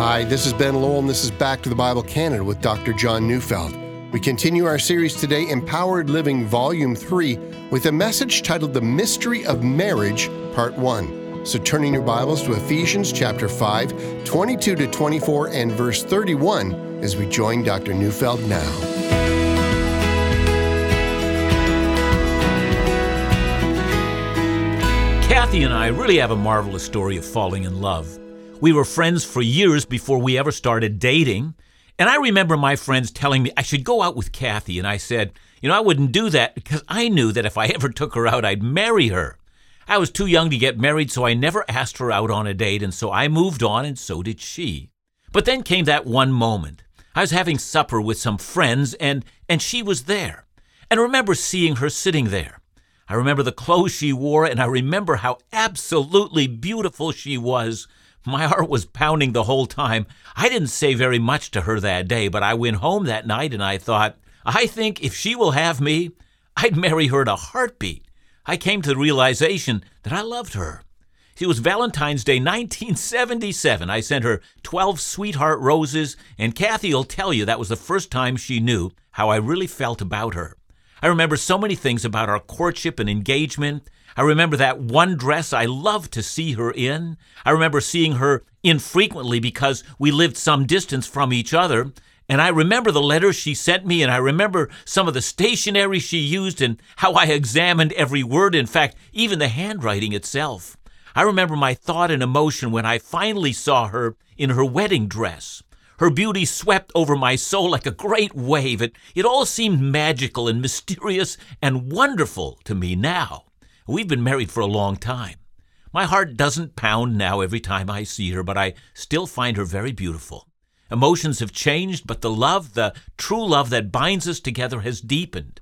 Hi, this is Ben Lowell, and this is Back to the Bible Canada with Dr. John Neufeld. We continue our series today, Empowered Living Volume 3, with a message titled The Mystery of Marriage, Part 1. So turning your Bibles to Ephesians chapter 5, 22 to 24, and verse 31 as we join Dr. Neufeld now. Kathy and I really have a marvelous story of falling in love. We were friends for years before we ever started dating. And I remember my friends telling me I should go out with Kathy. And I said, you know, I wouldn't do that because I knew that if I ever took her out, I'd marry her. I was too young to get married, so I never asked her out on a date. And so I moved on, and so did she. But then came that one moment. I was having supper with some friends, and, and she was there. And I remember seeing her sitting there. I remember the clothes she wore, and I remember how absolutely beautiful she was. My heart was pounding the whole time. I didn't say very much to her that day, but I went home that night and I thought, I think if she will have me, I'd marry her in a heartbeat. I came to the realization that I loved her. It was Valentine's Day 1977. I sent her 12 sweetheart roses, and Kathy will tell you that was the first time she knew how I really felt about her. I remember so many things about our courtship and engagement. I remember that one dress I loved to see her in. I remember seeing her infrequently because we lived some distance from each other. And I remember the letters she sent me, and I remember some of the stationery she used and how I examined every word, in fact, even the handwriting itself. I remember my thought and emotion when I finally saw her in her wedding dress. Her beauty swept over my soul like a great wave. It, it all seemed magical and mysterious and wonderful to me now. We've been married for a long time. My heart doesn't pound now every time I see her, but I still find her very beautiful. Emotions have changed, but the love, the true love that binds us together, has deepened.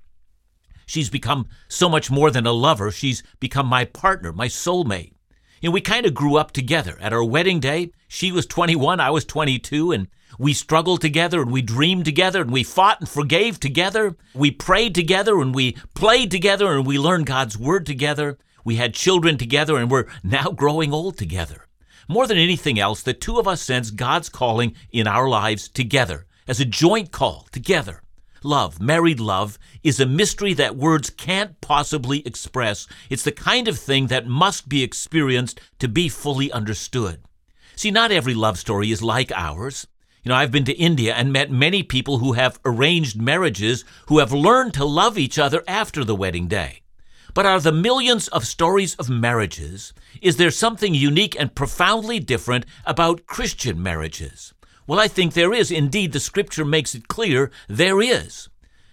She's become so much more than a lover. She's become my partner, my soulmate. You know, we kind of grew up together. At our wedding day, she was 21, I was 22, and we struggled together and we dreamed together and we fought and forgave together. We prayed together and we played together and we learned God's Word together. We had children together and we're now growing old together. More than anything else, the two of us sense God's calling in our lives together as a joint call together. Love, married love, is a mystery that words can't possibly express. It's the kind of thing that must be experienced to be fully understood. See, not every love story is like ours. You know, I've been to India and met many people who have arranged marriages who have learned to love each other after the wedding day. But out of the millions of stories of marriages, is there something unique and profoundly different about Christian marriages? Well, I think there is. Indeed, the scripture makes it clear there is.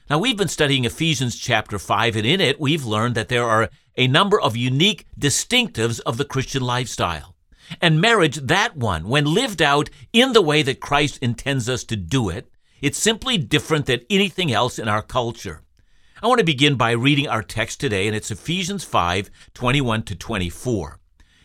Now, we've been studying Ephesians chapter 5, and in it, we've learned that there are a number of unique distinctives of the Christian lifestyle. And marriage, that one, when lived out in the way that Christ intends us to do it, it's simply different than anything else in our culture. I want to begin by reading our text today, and it's Ephesians 5 21 to 24.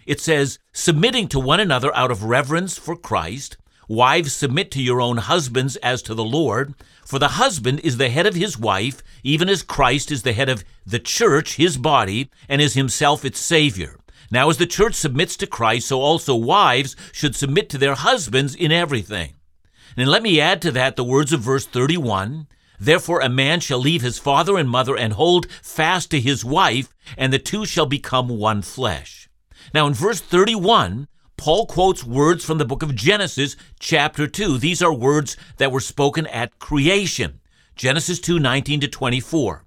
It says, Submitting to one another out of reverence for Christ, wives submit to your own husbands as to the Lord, for the husband is the head of his wife, even as Christ is the head of the church, his body, and is himself its Savior. Now, as the church submits to Christ, so also wives should submit to their husbands in everything. And let me add to that the words of verse 31 Therefore, a man shall leave his father and mother and hold fast to his wife, and the two shall become one flesh. Now, in verse 31, Paul quotes words from the book of Genesis, chapter 2. These are words that were spoken at creation. Genesis 2 19 to 24.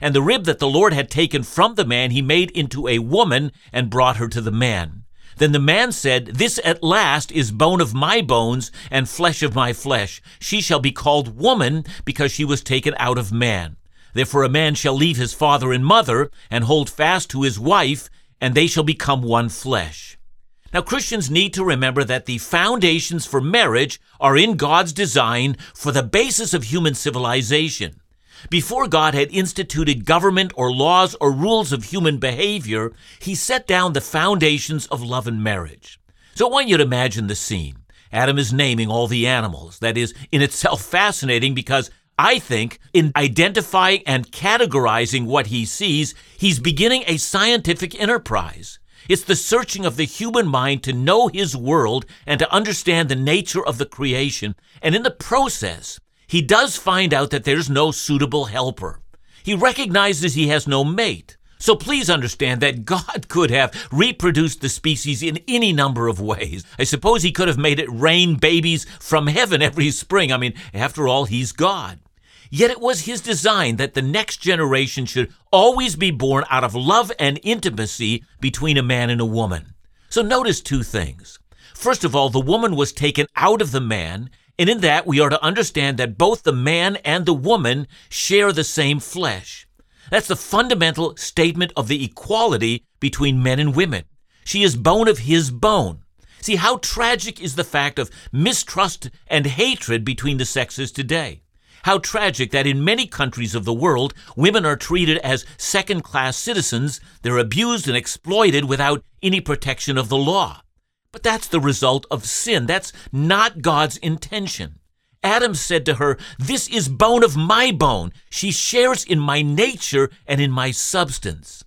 And the rib that the Lord had taken from the man he made into a woman and brought her to the man. Then the man said, This at last is bone of my bones and flesh of my flesh. She shall be called woman because she was taken out of man. Therefore a man shall leave his father and mother and hold fast to his wife, and they shall become one flesh. Now, Christians need to remember that the foundations for marriage are in God's design for the basis of human civilization. Before God had instituted government or laws or rules of human behavior, He set down the foundations of love and marriage. So I want you to imagine the scene. Adam is naming all the animals. That is in itself fascinating because I think in identifying and categorizing what he sees, he's beginning a scientific enterprise. It's the searching of the human mind to know his world and to understand the nature of the creation. And in the process, he does find out that there's no suitable helper. He recognizes he has no mate. So please understand that God could have reproduced the species in any number of ways. I suppose he could have made it rain babies from heaven every spring. I mean, after all, he's God. Yet it was his design that the next generation should always be born out of love and intimacy between a man and a woman. So notice two things. First of all, the woman was taken out of the man, and in that we are to understand that both the man and the woman share the same flesh. That's the fundamental statement of the equality between men and women. She is bone of his bone. See, how tragic is the fact of mistrust and hatred between the sexes today. How tragic that in many countries of the world, women are treated as second class citizens, they're abused and exploited without any protection of the law. But that's the result of sin. That's not God's intention. Adam said to her, This is bone of my bone. She shares in my nature and in my substance.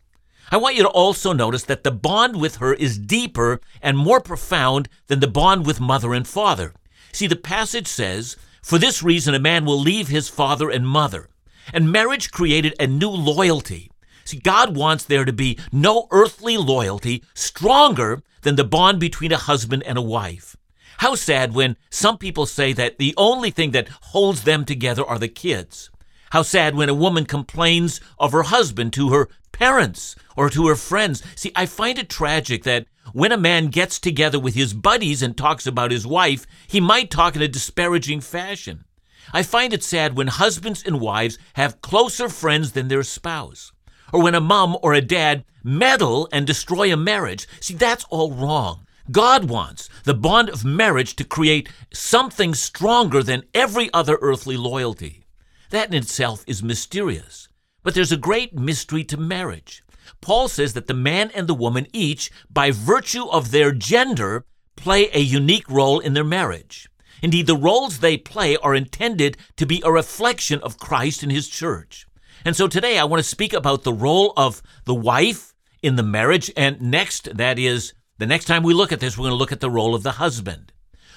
I want you to also notice that the bond with her is deeper and more profound than the bond with mother and father. See, the passage says, For this reason a man will leave his father and mother. And marriage created a new loyalty. See, God wants there to be no earthly loyalty stronger than the bond between a husband and a wife. How sad when some people say that the only thing that holds them together are the kids. How sad when a woman complains of her husband to her parents or to her friends. See, I find it tragic that when a man gets together with his buddies and talks about his wife, he might talk in a disparaging fashion. I find it sad when husbands and wives have closer friends than their spouse, or when a mom or a dad meddle and destroy a marriage. See, that's all wrong. God wants the bond of marriage to create something stronger than every other earthly loyalty. That in itself is mysterious. But there's a great mystery to marriage. Paul says that the man and the woman each, by virtue of their gender, play a unique role in their marriage. Indeed, the roles they play are intended to be a reflection of Christ and his church. And so today I want to speak about the role of the wife in the marriage, and next, that is, the next time we look at this, we're going to look at the role of the husband.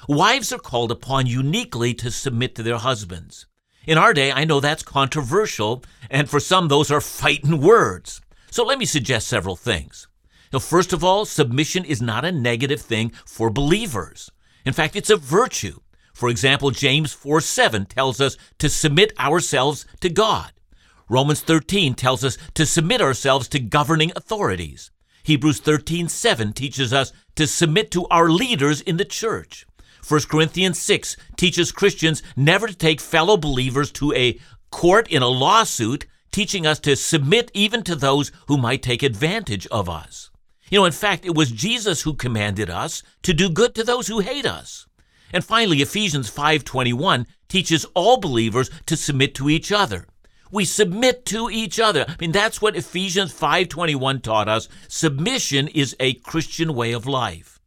Wives are called upon uniquely to submit to their husbands. In our day, I know that's controversial, and for some, those are fighting words. So let me suggest several things. Now, first of all, submission is not a negative thing for believers. In fact, it's a virtue. For example, James 4 7 tells us to submit ourselves to God. Romans 13 tells us to submit ourselves to governing authorities. Hebrews 13:7 teaches us to submit to our leaders in the church. 1 Corinthians 6 teaches Christians never to take fellow believers to a court in a lawsuit, teaching us to submit even to those who might take advantage of us. You know, in fact, it was Jesus who commanded us to do good to those who hate us. And finally, Ephesians 5:21 teaches all believers to submit to each other. We submit to each other. I mean, that's what Ephesians 5:21 taught us. Submission is a Christian way of life.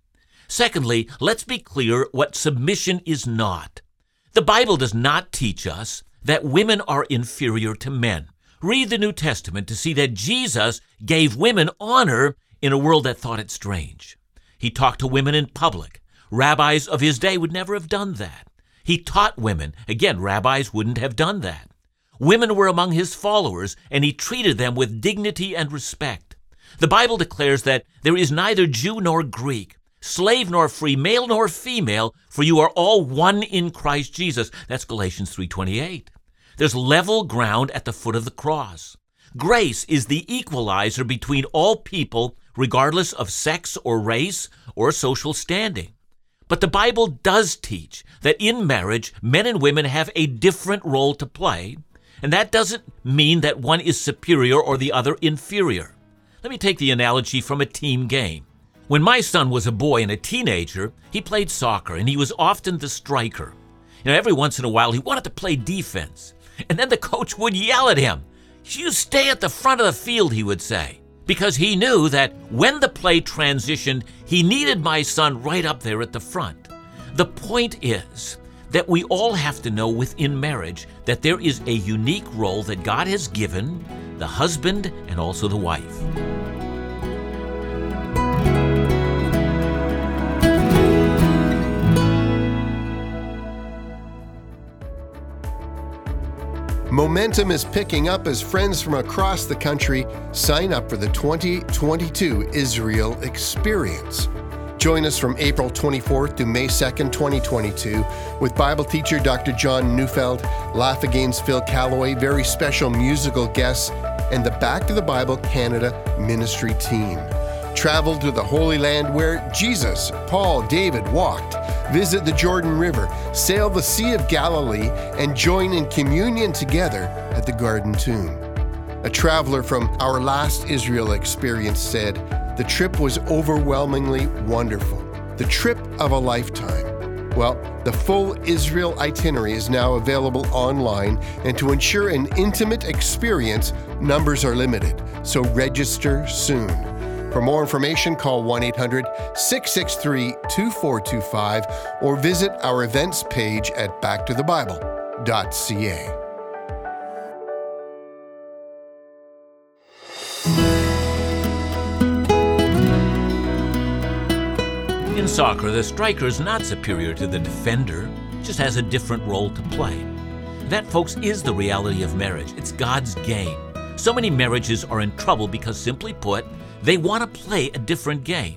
Secondly, let's be clear what submission is not. The Bible does not teach us that women are inferior to men. Read the New Testament to see that Jesus gave women honor in a world that thought it strange. He talked to women in public. Rabbis of his day would never have done that. He taught women. Again, rabbis wouldn't have done that. Women were among his followers, and he treated them with dignity and respect. The Bible declares that there is neither Jew nor Greek, slave nor free, male nor female, for you are all one in Christ Jesus. That's Galatians 3:28. There's level ground at the foot of the cross. Grace is the equalizer between all people, regardless of sex or race or social standing. But the Bible does teach that in marriage, men and women have a different role to play, and that doesn't mean that one is superior or the other inferior. Let me take the analogy from a team game. When my son was a boy and a teenager, he played soccer and he was often the striker. You know, every once in a while he wanted to play defense. And then the coach would yell at him. You stay at the front of the field, he would say, because he knew that when the play transitioned, he needed my son right up there at the front. The point is that we all have to know within marriage that there is a unique role that God has given the husband and also the wife. Momentum is picking up as friends from across the country sign up for the 2022 Israel Experience. Join us from April 24th to May 2nd, 2022, with Bible teacher Dr. John Neufeld, Laugh Again's Phil Callaway, very special musical guests, and the Back to the Bible Canada ministry team. Travel to the Holy Land where Jesus, Paul, David walked visit the Jordan River, sail the Sea of Galilee, and join in communion together at the Garden Tomb. A traveler from our last Israel experience said, The trip was overwhelmingly wonderful, the trip of a lifetime. Well, the full Israel itinerary is now available online, and to ensure an intimate experience, numbers are limited, so register soon. For more information, call 1 800 663 2425 or visit our events page at backtothebible.ca. soccer, the striker is not superior to the defender, just has a different role to play. That, folks, is the reality of marriage. It's God's game. So many marriages are in trouble because, simply put, they want to play a different game.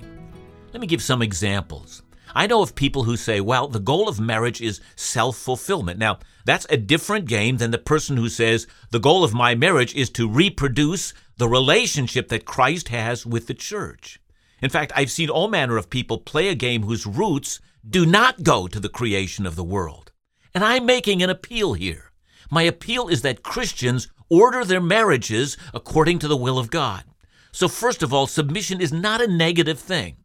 Let me give some examples. I know of people who say, well, the goal of marriage is self fulfillment. Now, that's a different game than the person who says, the goal of my marriage is to reproduce the relationship that Christ has with the church. In fact, I've seen all manner of people play a game whose roots do not go to the creation of the world. And I'm making an appeal here. My appeal is that Christians order their marriages according to the will of God. So, first of all, submission is not a negative thing.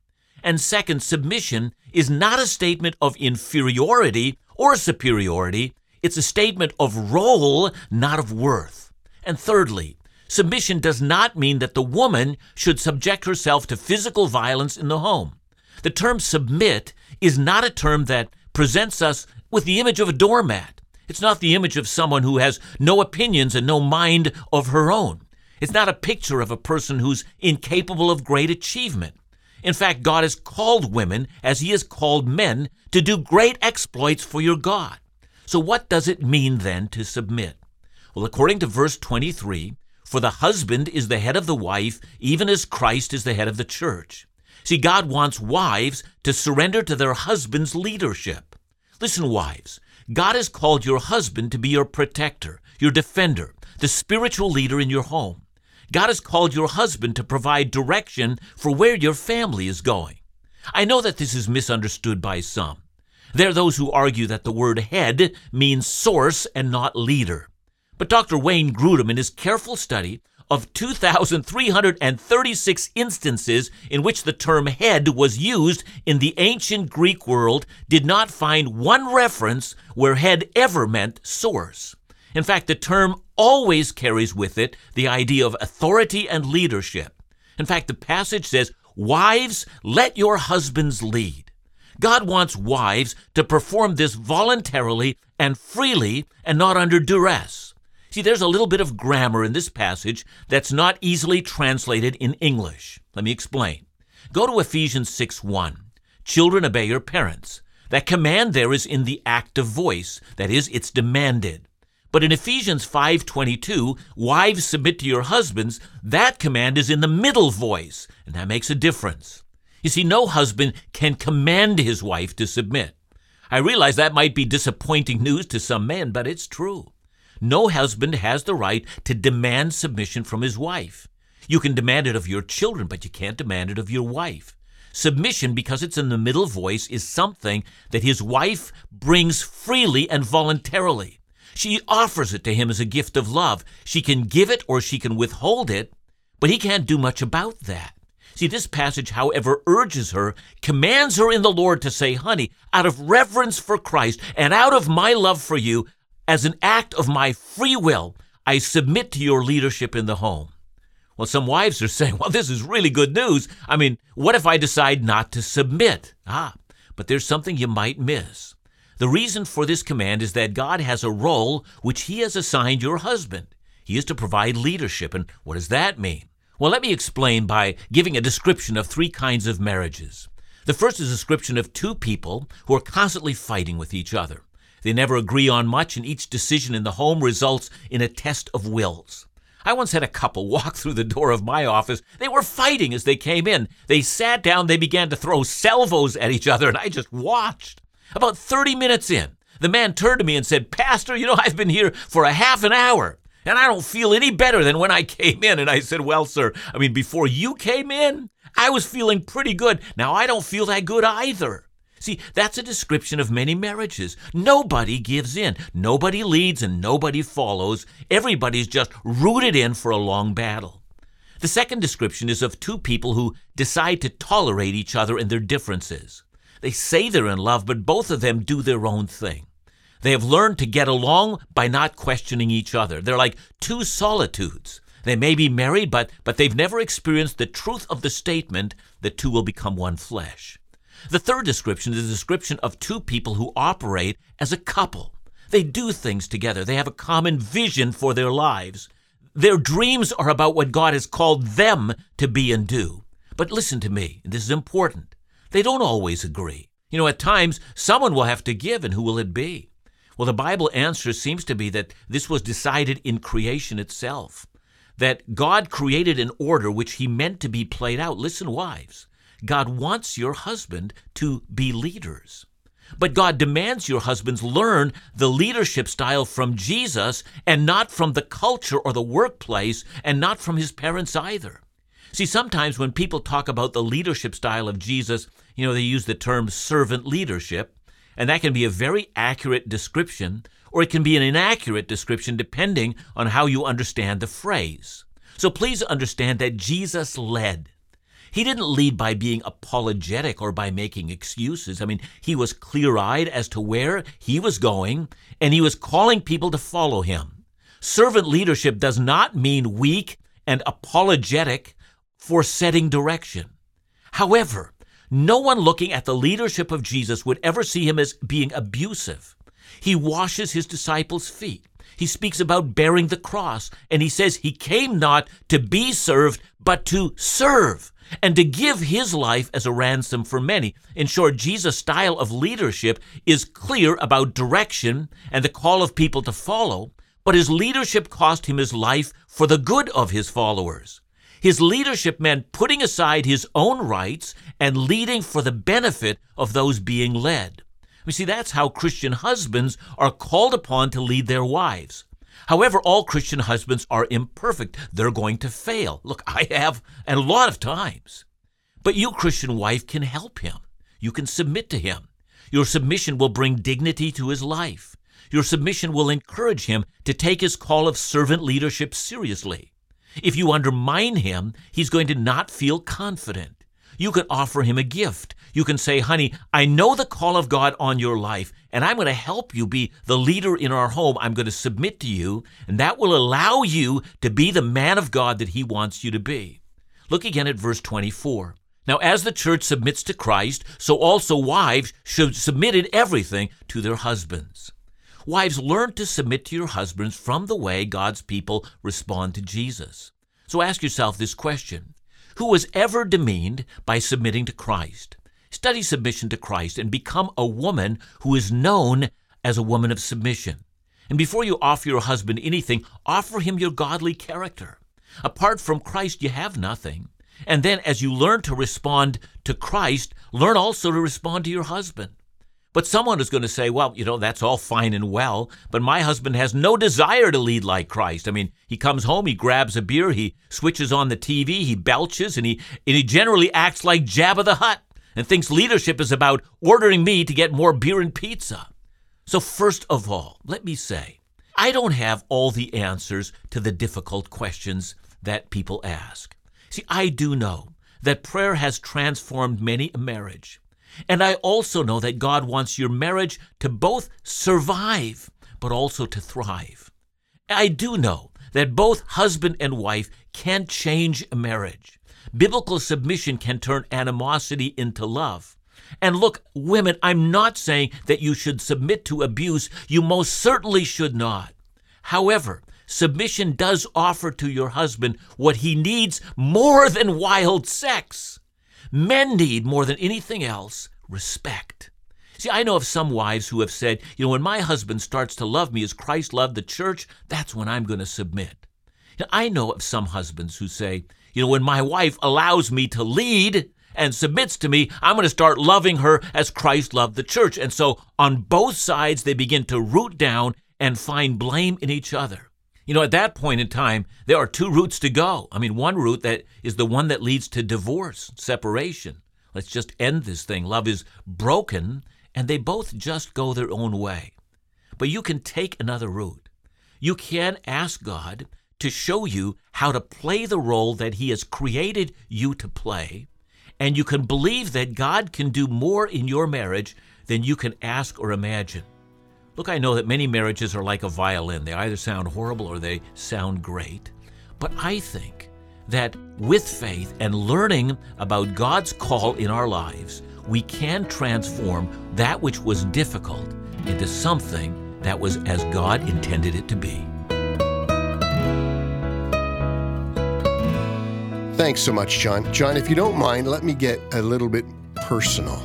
And second, submission is not a statement of inferiority or superiority, it's a statement of role, not of worth. And thirdly, submission does not mean that the woman should subject herself to physical violence in the home. The term submit is not a term that presents us with the image of a doormat. It's not the image of someone who has no opinions and no mind of her own. It's not a picture of a person who's incapable of great achievement. In fact, God has called women, as He has called men, to do great exploits for your God. So, what does it mean then to submit? Well, according to verse 23, for the husband is the head of the wife, even as Christ is the head of the church. See, God wants wives to surrender to their husband's leadership. Listen, wives, God has called your husband to be your protector, your defender, the spiritual leader in your home. God has called your husband to provide direction for where your family is going. I know that this is misunderstood by some. There are those who argue that the word head means source and not leader. But Dr. Wayne Grudem, in his careful study of 2,336 instances in which the term head was used in the ancient Greek world, did not find one reference where head ever meant source. In fact, the term always carries with it the idea of authority and leadership. In fact, the passage says, Wives, let your husbands lead. God wants wives to perform this voluntarily and freely and not under duress. See, there's a little bit of grammar in this passage that's not easily translated in English. Let me explain. Go to Ephesians 6 1. Children, obey your parents. That command there is in the active voice, that is, it's demanded. But in Ephesians 5:22, wives submit to your husbands, that command is in the middle voice, and that makes a difference. You see, no husband can command his wife to submit. I realize that might be disappointing news to some men, but it's true. No husband has the right to demand submission from his wife. You can demand it of your children, but you can't demand it of your wife. Submission, because it's in the middle voice, is something that his wife brings freely and voluntarily. She offers it to him as a gift of love. She can give it or she can withhold it, but he can't do much about that. See, this passage, however, urges her, commands her in the Lord to say, honey, out of reverence for Christ and out of my love for you, as an act of my free will, I submit to your leadership in the home. Well, some wives are saying, well, this is really good news. I mean, what if I decide not to submit? Ah, but there's something you might miss. The reason for this command is that God has a role which He has assigned your husband. He is to provide leadership. And what does that mean? Well, let me explain by giving a description of three kinds of marriages. The first is a description of two people who are constantly fighting with each other. They never agree on much, and each decision in the home results in a test of wills. I once had a couple walk through the door of my office. They were fighting as they came in. They sat down, they began to throw salvos at each other, and I just watched. About 30 minutes in, the man turned to me and said, Pastor, you know, I've been here for a half an hour, and I don't feel any better than when I came in. And I said, Well, sir, I mean, before you came in, I was feeling pretty good. Now I don't feel that good either. See, that's a description of many marriages. Nobody gives in, nobody leads, and nobody follows. Everybody's just rooted in for a long battle. The second description is of two people who decide to tolerate each other and their differences. They say they're in love, but both of them do their own thing. They have learned to get along by not questioning each other. They're like two solitudes. They may be married, but, but they've never experienced the truth of the statement that two will become one flesh. The third description is a description of two people who operate as a couple. They do things together, they have a common vision for their lives. Their dreams are about what God has called them to be and do. But listen to me, this is important. They don't always agree. You know, at times, someone will have to give, and who will it be? Well, the Bible answer seems to be that this was decided in creation itself. That God created an order which He meant to be played out. Listen, wives, God wants your husband to be leaders. But God demands your husbands learn the leadership style from Jesus and not from the culture or the workplace and not from his parents either. See, sometimes when people talk about the leadership style of Jesus, you know, they use the term servant leadership, and that can be a very accurate description, or it can be an inaccurate description depending on how you understand the phrase. So please understand that Jesus led. He didn't lead by being apologetic or by making excuses. I mean, he was clear eyed as to where he was going, and he was calling people to follow him. Servant leadership does not mean weak and apologetic for setting direction. However, no one looking at the leadership of Jesus would ever see him as being abusive. He washes his disciples' feet. He speaks about bearing the cross, and he says he came not to be served, but to serve and to give his life as a ransom for many. In short, Jesus' style of leadership is clear about direction and the call of people to follow, but his leadership cost him his life for the good of his followers. His leadership meant putting aside his own rights and leading for the benefit of those being led. You see, that's how Christian husbands are called upon to lead their wives. However, all Christian husbands are imperfect. They're going to fail. Look, I have a lot of times. But you, Christian wife, can help him. You can submit to him. Your submission will bring dignity to his life. Your submission will encourage him to take his call of servant leadership seriously. If you undermine him, he's going to not feel confident. You can offer him a gift. You can say, honey, I know the call of God on your life, and I'm going to help you be the leader in our home. I'm going to submit to you, and that will allow you to be the man of God that he wants you to be. Look again at verse 24. Now, as the church submits to Christ, so also wives should submit in everything to their husbands. Wives, learn to submit to your husbands from the way God's people respond to Jesus. So ask yourself this question who was ever demeaned by submitting to Christ. Study submission to Christ and become a woman who is known as a woman of submission. And before you offer your husband anything, offer him your godly character. Apart from Christ, you have nothing. And then, as you learn to respond to Christ, learn also to respond to your husband. But someone is going to say, well, you know, that's all fine and well, but my husband has no desire to lead like Christ. I mean, he comes home, he grabs a beer, he switches on the TV, he belches, and he, and he generally acts like Jabba the Hutt and thinks leadership is about ordering me to get more beer and pizza. So, first of all, let me say, I don't have all the answers to the difficult questions that people ask. See, I do know that prayer has transformed many a marriage. And I also know that God wants your marriage to both survive, but also to thrive. I do know that both husband and wife can change a marriage. Biblical submission can turn animosity into love. And look, women, I'm not saying that you should submit to abuse. You most certainly should not. However, submission does offer to your husband what he needs more than wild sex. Men need more than anything else respect. See, I know of some wives who have said, you know, when my husband starts to love me as Christ loved the church, that's when I'm going to submit. Now, I know of some husbands who say, you know, when my wife allows me to lead and submits to me, I'm going to start loving her as Christ loved the church. And so on both sides, they begin to root down and find blame in each other. You know, at that point in time, there are two routes to go. I mean, one route that is the one that leads to divorce, separation. Let's just end this thing. Love is broken, and they both just go their own way. But you can take another route. You can ask God to show you how to play the role that He has created you to play, and you can believe that God can do more in your marriage than you can ask or imagine. Look, I know that many marriages are like a violin. They either sound horrible or they sound great. But I think that with faith and learning about God's call in our lives, we can transform that which was difficult into something that was as God intended it to be. Thanks so much, John. John, if you don't mind, let me get a little bit personal.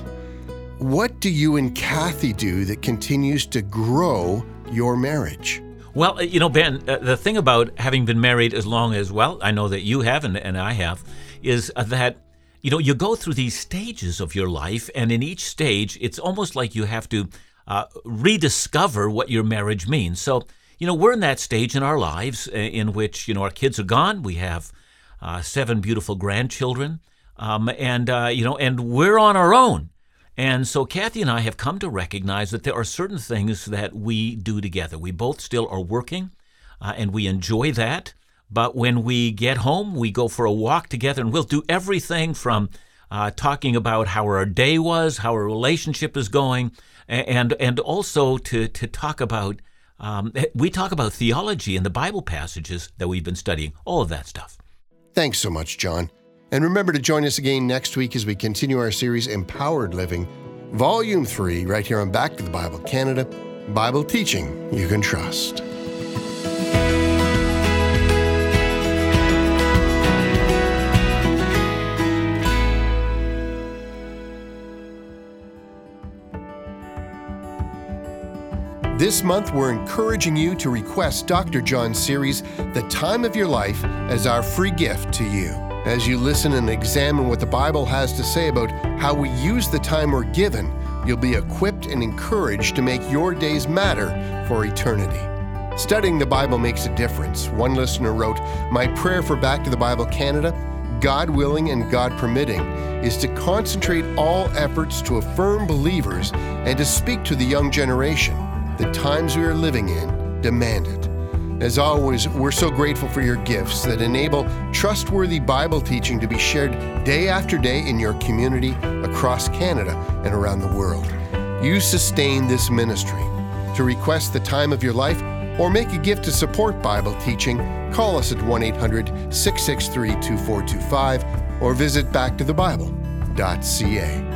What do you and Kathy do that continues to grow your marriage? Well, uh, you know, Ben, uh, the thing about having been married as long as, well, I know that you have and, and I have, is uh, that, you know, you go through these stages of your life, and in each stage, it's almost like you have to uh, rediscover what your marriage means. So, you know, we're in that stage in our lives uh, in which, you know, our kids are gone. We have uh, seven beautiful grandchildren. Um, and, you know, and we're on our own. And so Kathy and I have come to recognize that there are certain things that we do together. We both still are working uh, and we enjoy that. But when we get home, we go for a walk together and we'll do everything from uh, talking about how our day was, how our relationship is going, and, and also to, to talk about, um, we talk about theology and the Bible passages that we've been studying, all of that stuff. Thanks so much, John. And remember to join us again next week as we continue our series, Empowered Living, Volume 3, right here on Back to the Bible Canada Bible teaching you can trust. This month, we're encouraging you to request Dr. John's series, The Time of Your Life, as our free gift to you. As you listen and examine what the Bible has to say about how we use the time we're given, you'll be equipped and encouraged to make your days matter for eternity. Studying the Bible makes a difference. One listener wrote, My prayer for Back to the Bible Canada, God willing and God permitting, is to concentrate all efforts to affirm believers and to speak to the young generation. The times we are living in demand it. As always, we're so grateful for your gifts that enable trustworthy Bible teaching to be shared day after day in your community across Canada and around the world. You sustain this ministry. To request the time of your life or make a gift to support Bible teaching, call us at 1 800 663 2425 or visit backtothebible.ca.